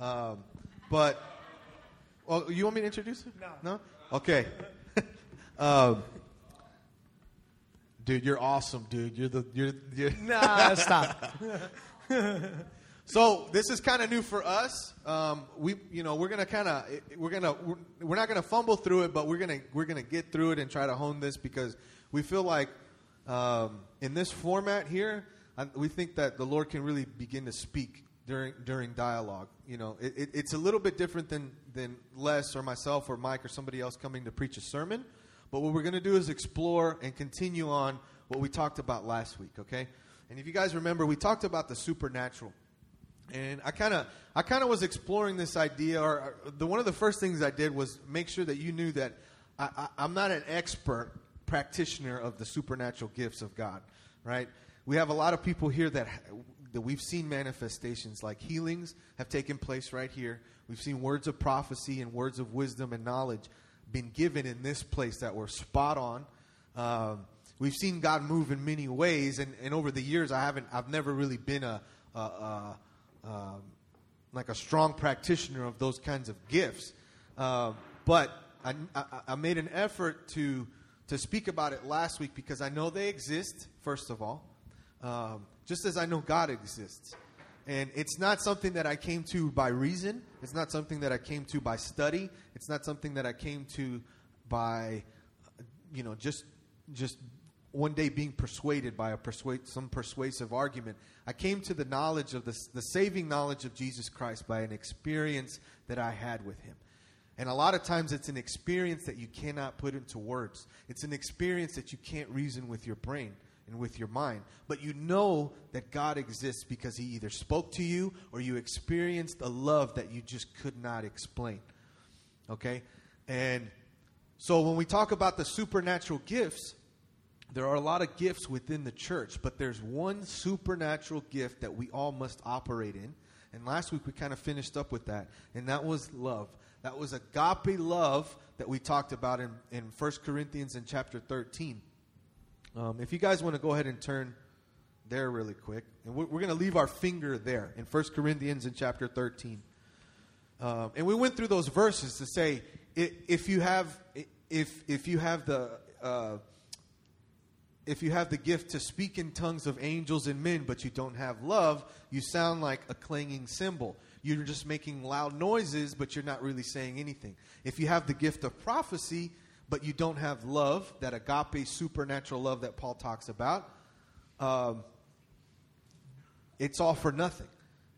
Um, but, well, you want me to introduce her? No. No? Okay. um, dude, you're awesome, dude. You're the you're, you're Nah, stop. So this is kind of new for us. Um, we, you know, we're gonna kind of, we're gonna, we're, we're not gonna fumble through it, but we're gonna, we're gonna get through it and try to hone this because we feel like um, in this format here, I, we think that the Lord can really begin to speak during during dialogue. You know, it, it, it's a little bit different than than Les or myself or Mike or somebody else coming to preach a sermon. But what we're gonna do is explore and continue on what we talked about last week. Okay, and if you guys remember, we talked about the supernatural and I kind of I kind of was exploring this idea, or, or the one of the first things I did was make sure that you knew that I, I, I'm not an expert practitioner of the supernatural gifts of God, right? We have a lot of people here that that we've seen manifestations like healings have taken place right here. We've seen words of prophecy and words of wisdom and knowledge been given in this place that were spot on. Um, we've seen God move in many ways, and, and over the years, I haven't I've never really been a, a, a um, like a strong practitioner of those kinds of gifts. Uh, but I, I, I, made an effort to to speak about it last week because I know they exist. First of all, um, just as I know God exists, and it's not something that I came to by reason. It's not something that I came to by study. It's not something that I came to by, you know, just just one day being persuaded by a persuade, some persuasive argument. I came to the knowledge of the, the saving knowledge of Jesus Christ by an experience that I had with him. And a lot of times it's an experience that you cannot put into words. It's an experience that you can't reason with your brain and with your mind. But you know that God exists because he either spoke to you or you experienced a love that you just could not explain. Okay? And so when we talk about the supernatural gifts, there are a lot of gifts within the church, but there's one supernatural gift that we all must operate in. And last week we kind of finished up with that, and that was love. That was agape love that we talked about in, in 1 Corinthians in chapter 13. Um, if you guys want to go ahead and turn there really quick, and we're, we're going to leave our finger there in 1 Corinthians in chapter 13. Um, and we went through those verses to say if you have if if you have the uh, if you have the gift to speak in tongues of angels and men, but you don't have love, you sound like a clanging cymbal. You're just making loud noises, but you're not really saying anything. If you have the gift of prophecy, but you don't have love, that agape supernatural love that Paul talks about, um, it's all for nothing,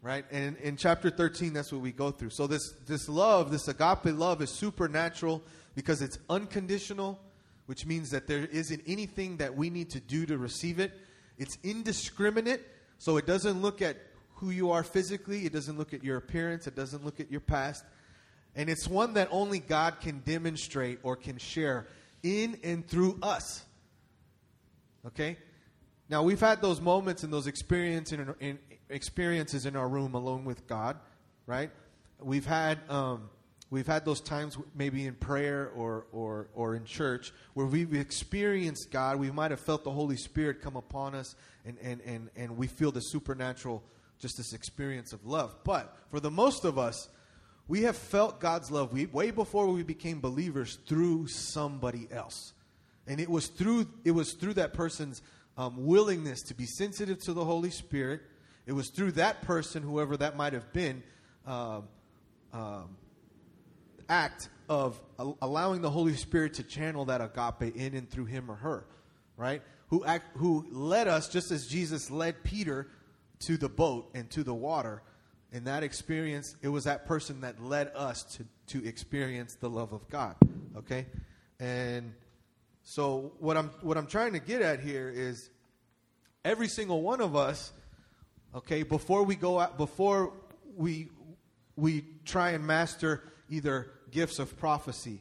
right? And in, in chapter 13, that's what we go through. So this, this love, this agape love, is supernatural because it's unconditional which means that there isn't anything that we need to do to receive it. It's indiscriminate, so it doesn't look at who you are physically, it doesn't look at your appearance, it doesn't look at your past. And it's one that only God can demonstrate or can share in and through us. Okay? Now, we've had those moments and those experience in, in, experiences in our room alone with God, right? We've had. Um, We've had those times maybe in prayer or, or, or in church where we've experienced God. We might have felt the Holy Spirit come upon us and, and, and, and we feel the supernatural, just this experience of love. But for the most of us, we have felt God's love we, way before we became believers through somebody else. And it was through, it was through that person's um, willingness to be sensitive to the Holy Spirit. It was through that person, whoever that might have been, um, um, act of allowing the Holy Spirit to channel that agape in and through him or her, right? Who act, who led us just as Jesus led Peter to the boat and to the water. In that experience, it was that person that led us to to experience the love of God. Okay, and so what I'm what I'm trying to get at here is every single one of us. Okay, before we go out, before we we try and master either gifts of prophecy,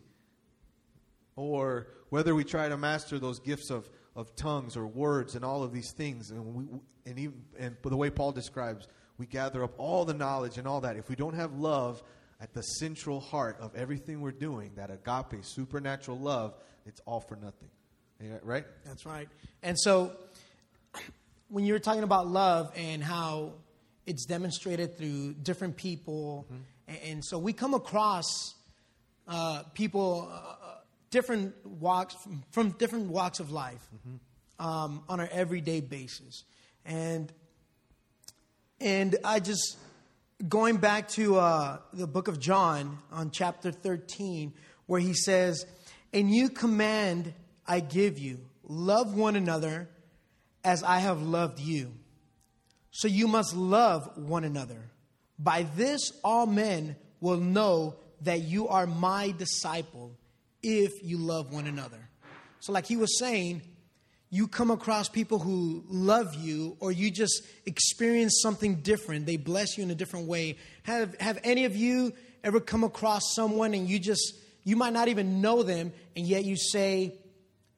or whether we try to master those gifts of, of tongues or words and all of these things, and, we, and, even, and the way Paul describes, we gather up all the knowledge and all that. If we don't have love at the central heart of everything we're doing, that agape, supernatural love, it's all for nothing. Right? That's right. And so, when you were talking about love and how it's demonstrated through different people. And, and so we come across uh, people, uh, different walks, from, from different walks of life um, on an everyday basis. And, and I just, going back to uh, the book of John on chapter 13, where he says, A new command I give you love one another as I have loved you. So you must love one another. By this, all men will know that you are my disciple if you love one another. So, like he was saying, you come across people who love you or you just experience something different. They bless you in a different way. Have, have any of you ever come across someone and you just, you might not even know them, and yet you say,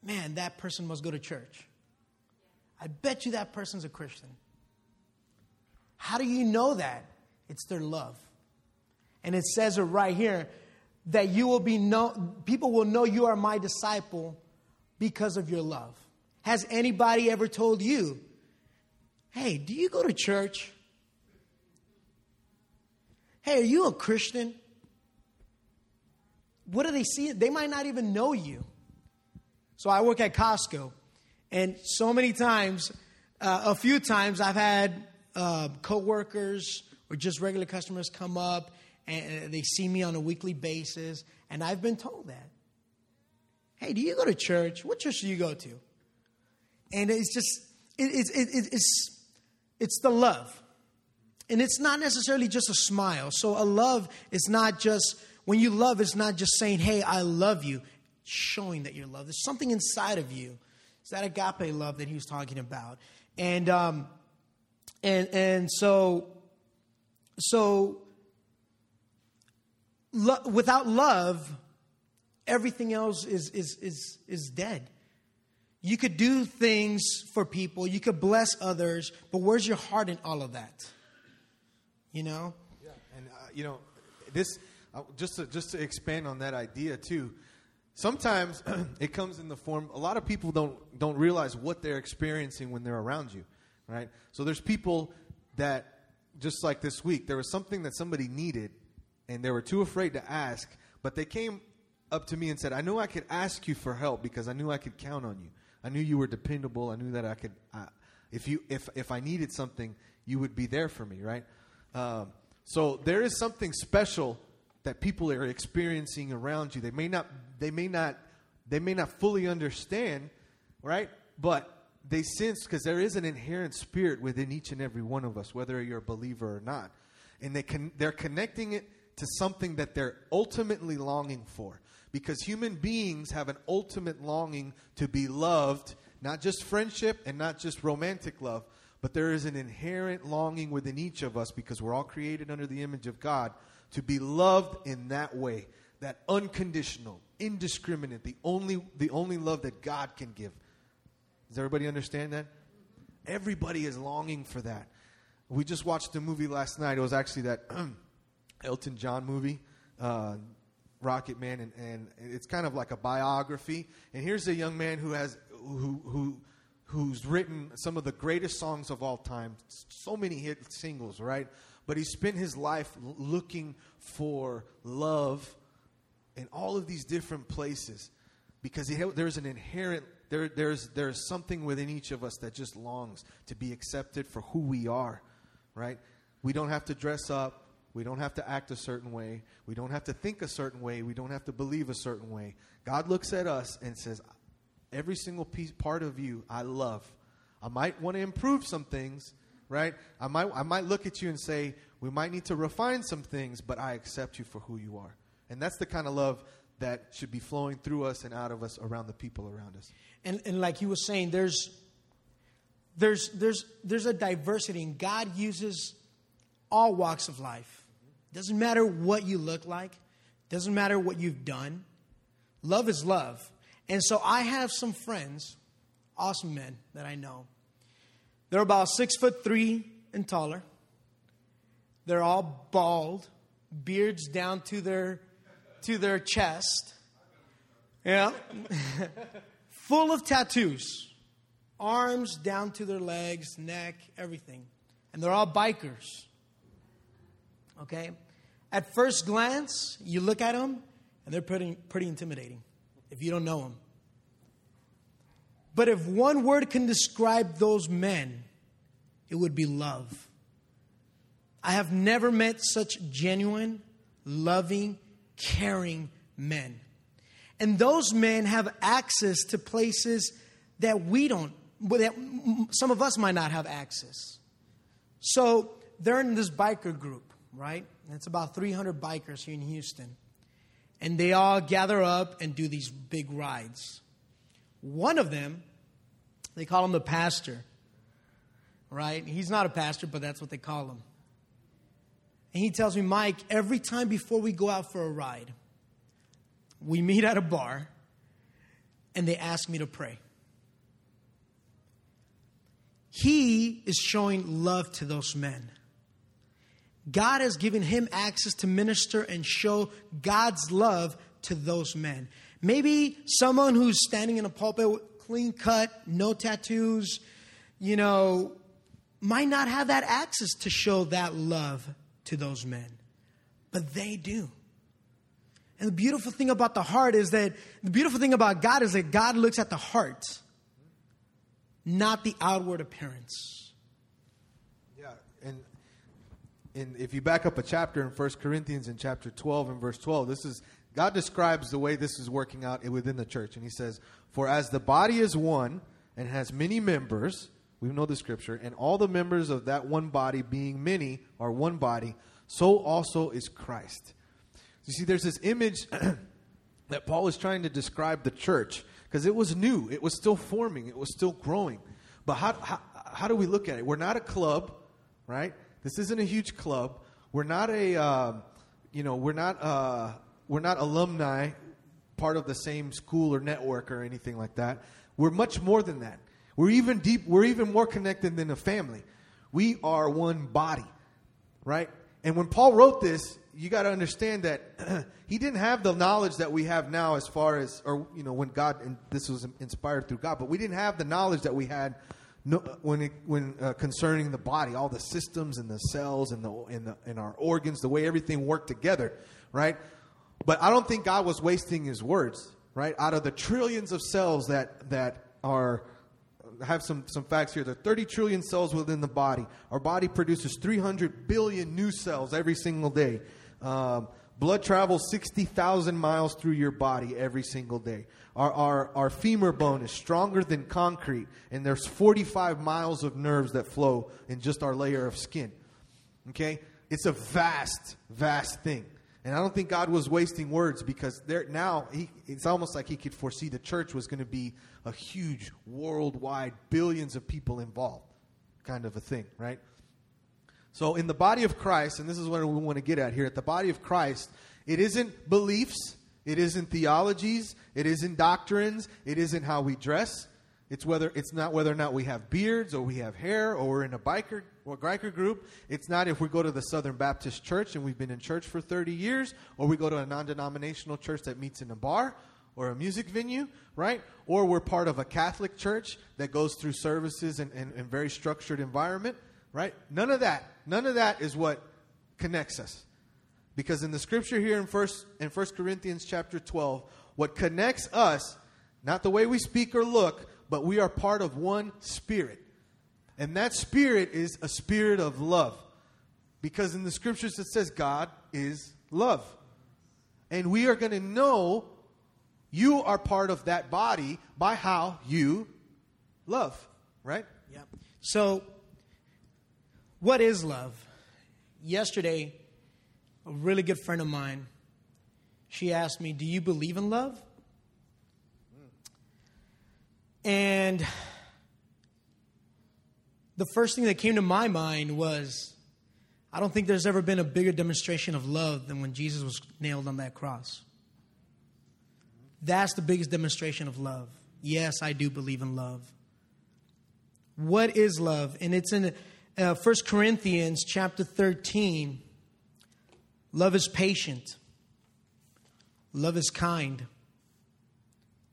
man, that person must go to church? I bet you that person's a Christian. How do you know that? It's their love. And it says it right here that you will be know people will know you are my disciple because of your love. Has anybody ever told you, "Hey, do you go to church?" "Hey, are you a Christian?" What do they see? They might not even know you. So I work at Costco, and so many times, uh, a few times, I've had uh, coworkers or just regular customers come up and they see me on a weekly basis, and I've been told that. Hey, do you go to church? What church do you go to? And it's just, it, it, it, it's, it's the love. And it's not necessarily just a smile. So a love is not just, when you love, it's not just saying, hey, I love you, showing that you're loved. There's something inside of you. It's that agape love that he was talking about. And, um, and, and so, so lo- without love, everything else is, is, is, is dead. You could do things for people, you could bless others, but where's your heart in all of that? You know? Yeah, and uh, you know, this uh, just to, just to expand on that idea too. Sometimes it comes in the form. A lot of people don't don't realize what they're experiencing when they're around you, right? So there's people that just like this week, there was something that somebody needed, and they were too afraid to ask, but they came up to me and said, I knew I could ask you for help because I knew I could count on you. I knew you were dependable. I knew that I could, uh, if, you, if, if I needed something, you would be there for me, right? Um, so there is something special that people are experiencing around you. They may not, they may not, they may not fully understand, right? But they sense because there is an inherent spirit within each and every one of us, whether you're a believer or not, and they can, they're connecting it to something that they're ultimately longing for. Because human beings have an ultimate longing to be loved, not just friendship and not just romantic love, but there is an inherent longing within each of us because we're all created under the image of God to be loved in that way, that unconditional, indiscriminate, the only the only love that God can give. Does everybody understand that? Everybody is longing for that. We just watched a movie last night. It was actually that Elton John movie, uh, Rocketman, and, and it's kind of like a biography. And here's a young man who has who who who's written some of the greatest songs of all time, so many hit singles, right? But he spent his life looking for love in all of these different places because he, there's an inherent there, there's, there's something within each of us that just longs to be accepted for who we are, right? We don't have to dress up. We don't have to act a certain way. We don't have to think a certain way. We don't have to believe a certain way. God looks at us and says, Every single piece, part of you, I love. I might want to improve some things, right? I might, I might look at you and say, We might need to refine some things, but I accept you for who you are. And that's the kind of love that should be flowing through us and out of us around the people around us. And, and like you were saying, there's, there's, there's, there's a diversity, and God uses all walks of life. Doesn't matter what you look like, doesn't matter what you've done. Love is love. And so I have some friends, awesome men that I know. They're about six foot three and taller. They're all bald, beards down to their to their chest. Yeah. Full of tattoos. Arms down to their legs, neck, everything. and they're all bikers. Okay? At first glance, you look at them, and they're pretty, pretty intimidating if you don't know them. But if one word can describe those men, it would be love. I have never met such genuine, loving, caring men. And those men have access to places that we don't, that some of us might not have access. So they're in this biker group, right? it's about 300 bikers here in Houston. And they all gather up and do these big rides. One of them, they call him the pastor, right? He's not a pastor, but that's what they call him. And he tells me, Mike, every time before we go out for a ride, we meet at a bar and they ask me to pray. He is showing love to those men. God has given him access to minister and show God's love to those men. Maybe someone who's standing in a pulpit, clean cut, no tattoos, you know, might not have that access to show that love to those men, but they do. And the beautiful thing about the heart is that the beautiful thing about God is that God looks at the heart, not the outward appearance. Yeah, and and if you back up a chapter in 1 Corinthians in chapter 12 and verse 12, this is God describes the way this is working out within the church. And he says, For as the body is one and has many members, we know the scripture, and all the members of that one body, being many, are one body, so also is Christ. You see, there's this image that Paul is trying to describe the church because it was new, it was still forming, it was still growing. But how, how, how do we look at it? We're not a club, right? This isn't a huge club. We're not a, uh, you know, we're not, uh, we're not alumni, part of the same school or network or anything like that. We're much more than that. We're even deep. We're even more connected than a family. We are one body, right? And when Paul wrote this, you got to understand that he didn't have the knowledge that we have now, as far as, or you know, when God and this was inspired through God, but we didn't have the knowledge that we had no, when it, when uh, concerning the body, all the systems and the cells and the and the our organs, the way everything worked together, right? But I don't think God was wasting His words, right? Out of the trillions of cells that that are I have some, some facts here. There are 30 trillion cells within the body. Our body produces 300 billion new cells every single day. Um, blood travels 60,000 miles through your body every single day. Our, our, our femur bone is stronger than concrete, and there's 45 miles of nerves that flow in just our layer of skin. Okay? It's a vast, vast thing. And I don't think God was wasting words because there now he, it's almost like he could foresee the church was going to be a huge worldwide billions of people involved kind of a thing, right? So in the body of Christ, and this is what we want to get at here, at the body of Christ, it isn't beliefs, it isn't theologies, it isn't doctrines, it isn't how we dress. It's whether it's not whether or not we have beards or we have hair or we're in a biker or Griker group. It's not if we go to the Southern Baptist Church and we've been in church for 30 years, or we go to a non-denominational church that meets in a bar or a music venue, right? Or we're part of a Catholic church that goes through services and, and, and very structured environment, right? None of that. None of that is what connects us. Because in the scripture here in first in 1 Corinthians chapter 12, what connects us, not the way we speak or look, but we are part of one spirit. And that spirit is a spirit of love. Because in the scriptures it says God is love. And we are going to know you are part of that body by how you love, right? Yeah. So, what is love? Yesterday, a really good friend of mine, she asked me, Do you believe in love? And the first thing that came to my mind was I don't think there's ever been a bigger demonstration of love than when Jesus was nailed on that cross. That's the biggest demonstration of love. Yes, I do believe in love. What is love? And it's in uh, 1 Corinthians chapter 13. Love is patient. Love is kind.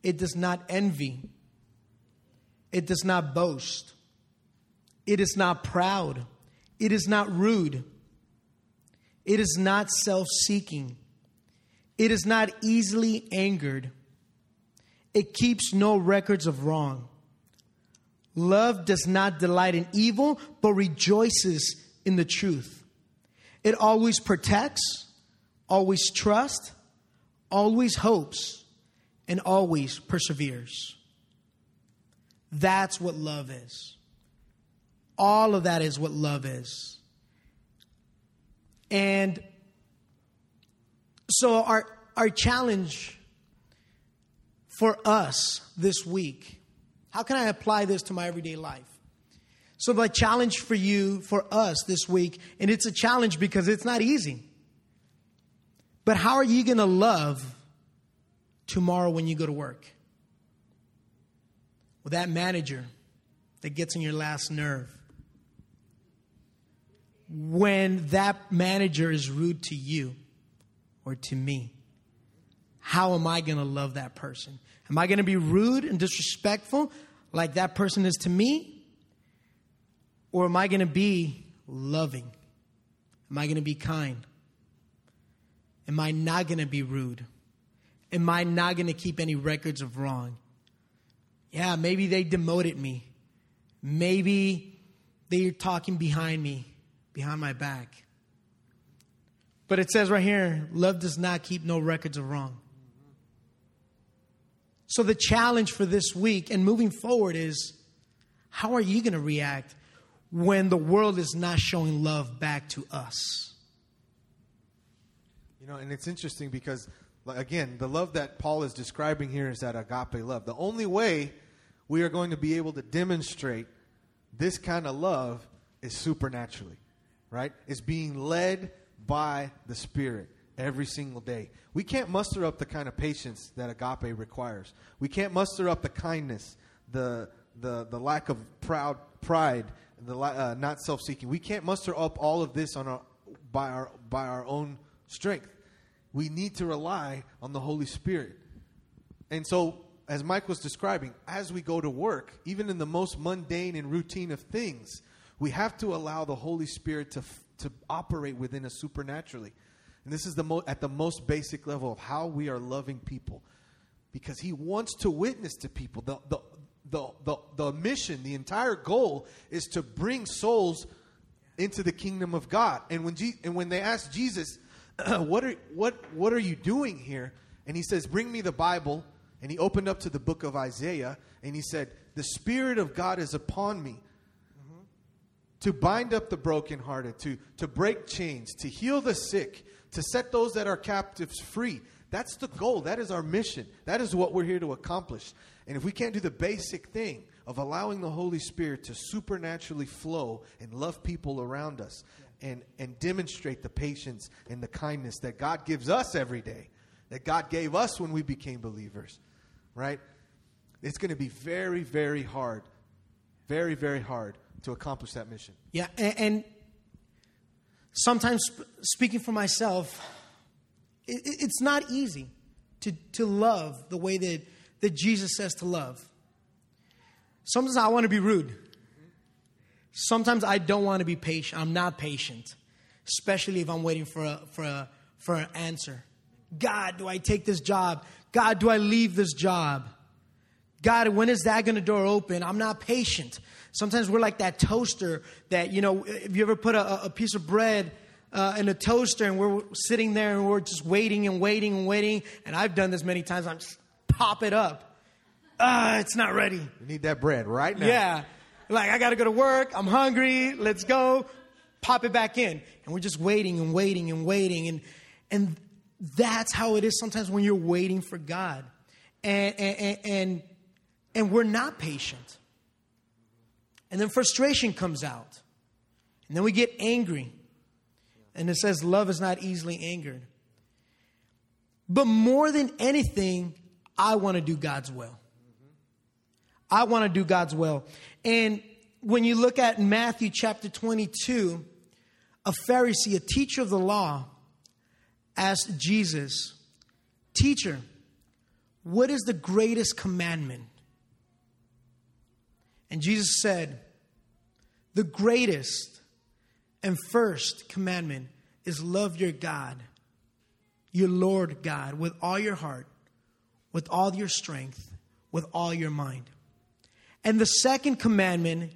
It does not envy. It does not boast. It is not proud. It is not rude. It is not self seeking. It is not easily angered. It keeps no records of wrong. Love does not delight in evil, but rejoices in the truth. It always protects, always trusts, always hopes, and always perseveres. That's what love is. All of that is what love is. And so, our, our challenge for us this week how can I apply this to my everyday life? So, my challenge for you, for us this week, and it's a challenge because it's not easy. But how are you going to love tomorrow when you go to work? With that manager that gets on your last nerve. When that manager is rude to you or to me, how am I going to love that person? Am I going to be rude and disrespectful like that person is to me? Or am I going to be loving? Am I going to be kind? Am I not going to be rude? Am I not going to keep any records of wrong? Yeah, maybe they demoted me. Maybe they're talking behind me, behind my back. But it says right here love does not keep no records of wrong. So, the challenge for this week and moving forward is how are you going to react when the world is not showing love back to us? You know, and it's interesting because, again, the love that Paul is describing here is that agape love. The only way we are going to be able to demonstrate this kind of love is supernaturally, right? Is being led by the Spirit every single day. We can't muster up the kind of patience that agape requires. We can't muster up the kindness, the the the lack of proud pride, the uh, not self-seeking. We can't muster up all of this on our by our by our own strength. We need to rely on the Holy Spirit. And so, as Mike was describing, as we go to work, even in the most mundane and routine of things, we have to allow the Holy Spirit to to operate within us supernaturally. And this is the mo- at the most basic level of how we are loving people. Because he wants to witness to people. The, the, the, the, the mission, the entire goal is to bring souls into the kingdom of God. And when, Je- and when they ask Jesus, what, are, what, what are you doing here? And he says, Bring me the Bible. And he opened up to the book of Isaiah and he said, The Spirit of God is upon me to bind up the brokenhearted, to, to break chains, to heal the sick, to set those that are captives free. That's the goal. That is our mission. That is what we're here to accomplish. And if we can't do the basic thing of allowing the Holy Spirit to supernaturally flow and love people around us and, and demonstrate the patience and the kindness that God gives us every day, that God gave us when we became believers, right? It's going to be very, very hard, very, very hard to accomplish that mission. Yeah, and, and sometimes speaking for myself, it, it's not easy to, to love the way that, that Jesus says to love. Sometimes I want to be rude. Sometimes I don't want to be patient. I'm not patient, especially if I'm waiting for a, for a, for an answer. God, do I take this job? God, do I leave this job? God, when is that going to door open? I'm not patient. Sometimes we're like that toaster that, you know, if you ever put a, a piece of bread uh, in a toaster and we're sitting there and we're just waiting and waiting and waiting, and I've done this many times, I'm just pop it up. Ah, uh, it's not ready. You need that bread right now. Yeah. Like, I got to go to work. I'm hungry. Let's go. Pop it back in. And we're just waiting and waiting and waiting. And, and that's how it is sometimes when you're waiting for God. And, and, and, and we're not patient. And then frustration comes out. And then we get angry. And it says, love is not easily angered. But more than anything, I want to do God's will. I want to do God's will. And when you look at Matthew chapter 22, a Pharisee, a teacher of the law, asked Jesus, Teacher, what is the greatest commandment? And Jesus said, The greatest and first commandment is love your God, your Lord God, with all your heart, with all your strength, with all your mind. And the second commandment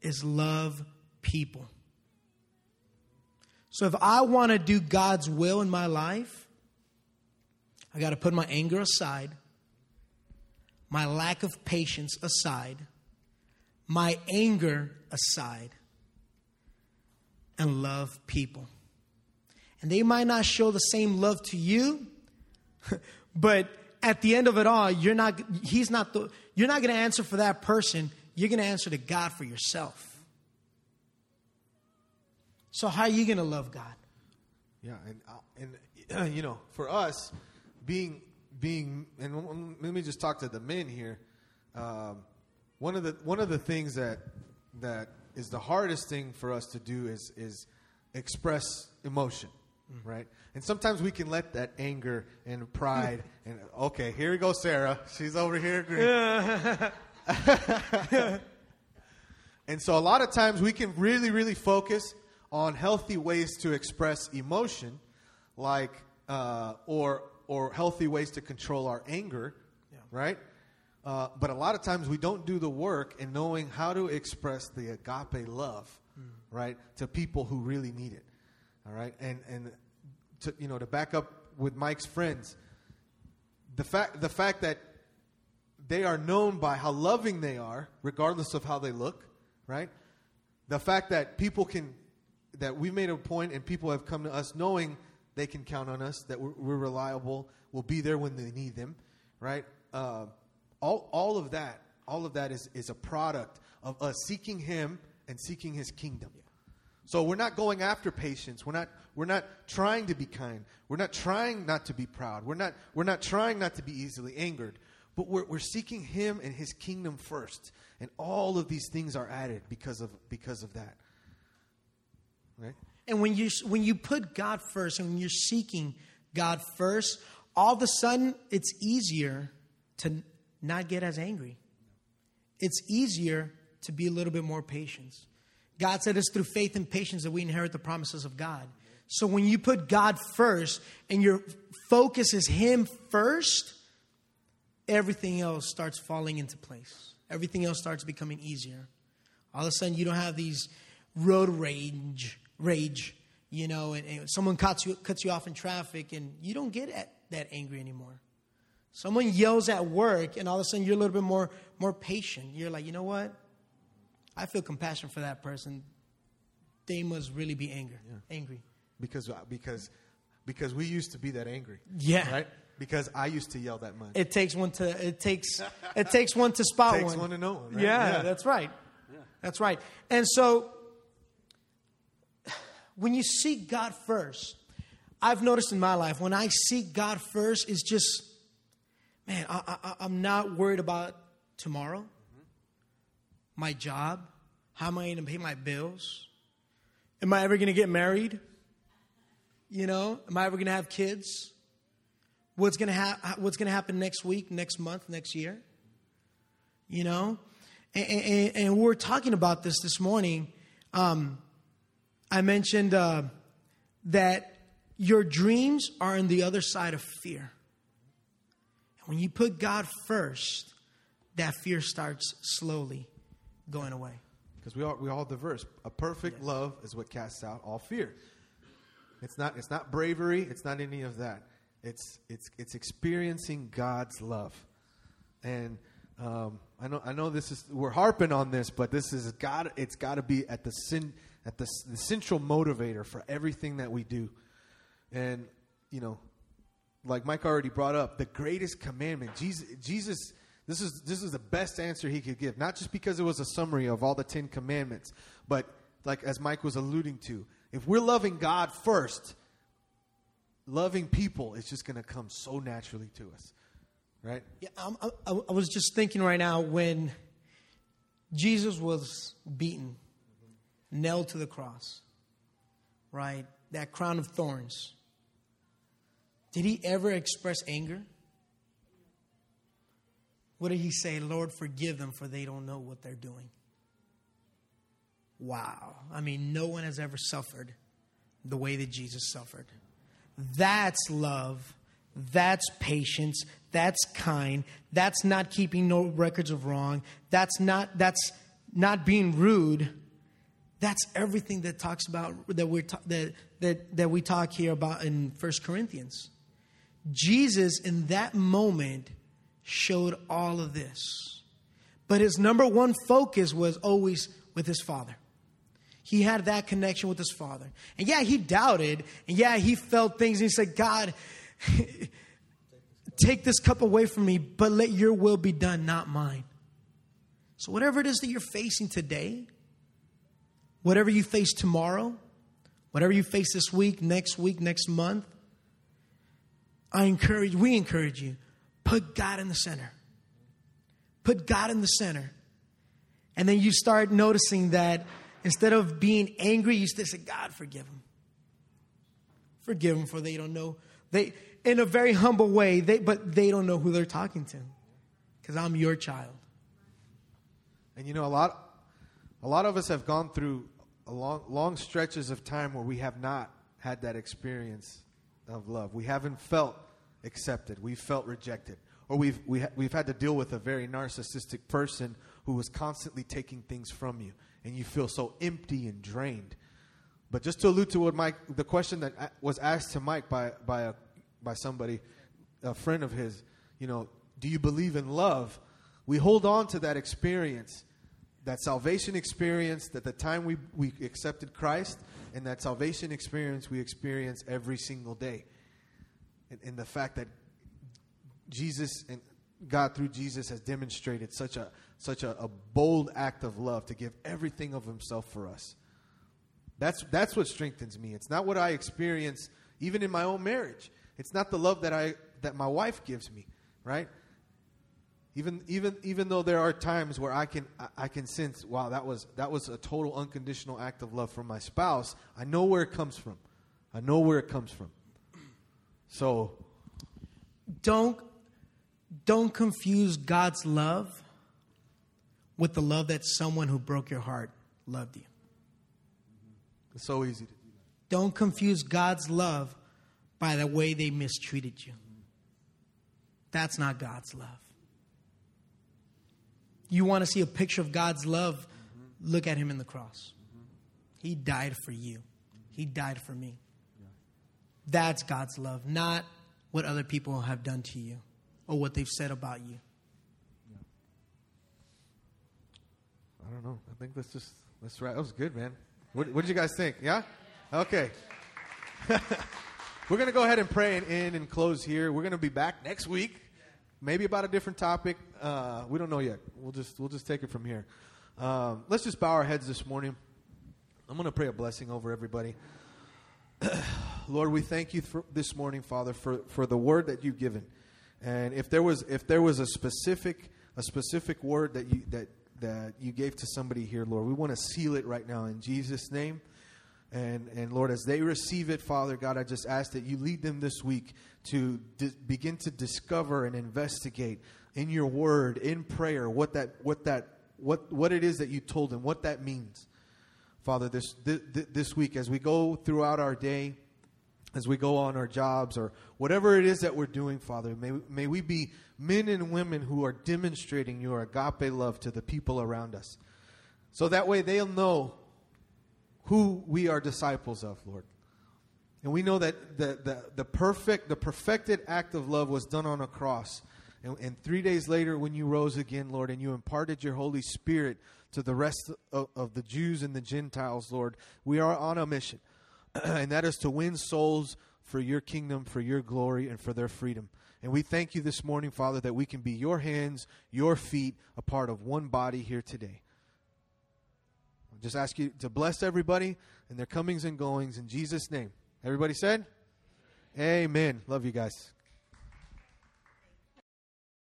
is love people. So if I want to do God's will in my life, I got to put my anger aside, my lack of patience aside, my anger aside, and love people. And they might not show the same love to you, but at the end of it all, you're not he's not the you're not going to answer for that person. You're going to answer to God for yourself. So how are you going to love God? Yeah, and uh, and you know, for us, being being, and let me just talk to the men here. Um, one of the one of the things that that is the hardest thing for us to do is is express emotion, mm-hmm. right? And sometimes we can let that anger and pride and okay, here we go, Sarah. She's over here. and so a lot of times we can really, really focus on healthy ways to express emotion, like uh, or or healthy ways to control our anger, yeah. right? Uh, but a lot of times we don't do the work in knowing how to express the agape love, mm. right, to people who really need it. All right, and and to you know to back up with Mike's friends, the fact the fact that they are known by how loving they are, regardless of how they look, right? The fact that people can that we made a point and people have come to us knowing they can count on us, that we're, we're reliable, we'll be there when they need them, right? Uh, all, all of that, all of that is, is a product of us seeking Him and seeking His kingdom. So we're not going after patience. We're not, we're not trying to be kind. We're not trying not to be proud. We're not, we're not trying not to be easily angered. But we're, we're seeking Him and His kingdom first. And all of these things are added because of, because of that. Right? And when you when you put God first and when you're seeking God first, all of a sudden it's easier to not get as angry. It's easier to be a little bit more patient. God said it's through faith and patience that we inherit the promises of God. So when you put God first and your focus is Him first, everything else starts falling into place. Everything else starts becoming easier. All of a sudden, you don't have these road rage rage, you know, and, and someone cuts you, cuts you off in traffic and you don't get at, that angry anymore. Someone yells at work and all of a sudden you're a little bit more, more patient. You're like, you know what? I feel compassion for that person. They must really be angry. Yeah. Angry. Because, uh, because, because we used to be that angry. Yeah. Right? Because I used to yell that much. It takes one to it takes it takes one to spot takes one. one to know one. Right? Yeah, yeah, that's right. Yeah. That's right. And so when you seek God first, I've noticed in my life when I seek God first, it's just, man, I, am not worried about tomorrow, my job, how am I going to pay my bills? Am I ever going to get married? You know, am I ever going to have kids? What's going to ha- What's going to happen next week, next month, next year? You know, and, and, and we're talking about this this morning. Um, I mentioned uh, that your dreams are on the other side of fear. When you put God first, that fear starts slowly going away. Because we all we all diverse. A perfect yes. love is what casts out all fear. It's not it's not bravery. It's not any of that. It's it's it's experiencing God's love, and um, I know I know this is we're harping on this, but this is got it's got to be at the sin at the, the central motivator for everything that we do. And, you know, like Mike already brought up, the greatest commandment, Jesus, Jesus this is this is the best answer he could give. Not just because it was a summary of all the Ten Commandments, but like as Mike was alluding to, if we're loving God first, loving people is just going to come so naturally to us, right? Yeah, I, I, I was just thinking right now when Jesus was beaten nailed to the cross, right? That crown of thorns. Did he ever express anger? What did he say? Lord, forgive them, for they don't know what they're doing. wow. I mean, no one has ever suffered the way that Jesus suffered. That's love. That's patience. That's kind. That's not keeping no records of wrong. That's not that's not being rude. That's everything that talks about that we that, that that we talk here about in First Corinthians. Jesus in that moment showed all of this. But his number one focus was always with his father. He had that connection with his father. And yeah, he doubted. And yeah, he felt things. And he said, God, take this cup away from me, but let your will be done, not mine. So, whatever it is that you're facing today, whatever you face tomorrow, whatever you face this week, next week, next month, I encourage, we encourage you, put God in the center. Put God in the center. And then you start noticing that instead of being angry, you still say, God, forgive them. Forgive them for they don't know. They in a very humble way, they, but they don't know who they're talking to. Because I'm your child. And you know, a lot a lot of us have gone through long long stretches of time where we have not had that experience of love. We haven't felt accepted. We've felt rejected. Or we've, we ha- we've had to deal with a very narcissistic person who was constantly taking things from you. And you feel so empty and drained. But just to allude to what Mike, the question that was asked to Mike by, by, a, by somebody, a friend of his, you know, do you believe in love? We hold on to that experience, that salvation experience, that the time we, we accepted Christ, and that salvation experience we experience every single day and, the fact that Jesus and God through Jesus has demonstrated such a such a, a, bold act of love to give everything of himself for us. That's that's what strengthens me. It's not what I experience even in my own marriage. It's not the love that I that my wife gives me, right? Even even even though there are times where I can I, can sense, wow, that was that was a total unconditional act of love from my spouse. I know where it comes from. I know where it comes from. So don't don't confuse God's love with the love that someone who broke your heart loved you. It's so easy to do that. Don't confuse God's love by the way they mistreated you. That's not God's love. You want to see a picture of God's love? Mm-hmm. Look at him in the cross. Mm-hmm. He died for you. He died for me. That's God's love, not what other people have done to you or what they've said about you. I don't know. I think that's just that's right. That was good, man. What, what did you guys think? Yeah. Okay. We're going to go ahead and pray and end and close here. We're going to be back next week, maybe about a different topic. Uh, we don't know yet. We'll just we'll just take it from here. Um, let's just bow our heads this morning. I'm going to pray a blessing over everybody. Lord, we thank you for this morning, Father, for, for the word that you've given. And if there was if there was a specific a specific word that you that that you gave to somebody here, Lord, we want to seal it right now in Jesus' name. And and Lord, as they receive it, Father God, I just ask that you lead them this week to di- begin to discover and investigate in your word, in prayer, what that what that what what it is that you told them, what that means. Father, this, this, this week as we go throughout our day, as we go on our jobs or whatever it is that we're doing, Father, may, may we be men and women who are demonstrating your agape love to the people around us. So that way they'll know who we are disciples of, Lord. And we know that the, the, the perfect, the perfected act of love was done on a cross. And, and three days later, when you rose again, Lord, and you imparted your Holy Spirit to the rest of, of the Jews and the Gentiles, Lord, we are on a mission. and that is to win souls for your kingdom, for your glory, and for their freedom. And we thank you this morning, Father, that we can be your hands, your feet, a part of one body here today. Just ask you to bless everybody and their comings and goings in Jesus' name. Everybody said? Amen. Love you guys.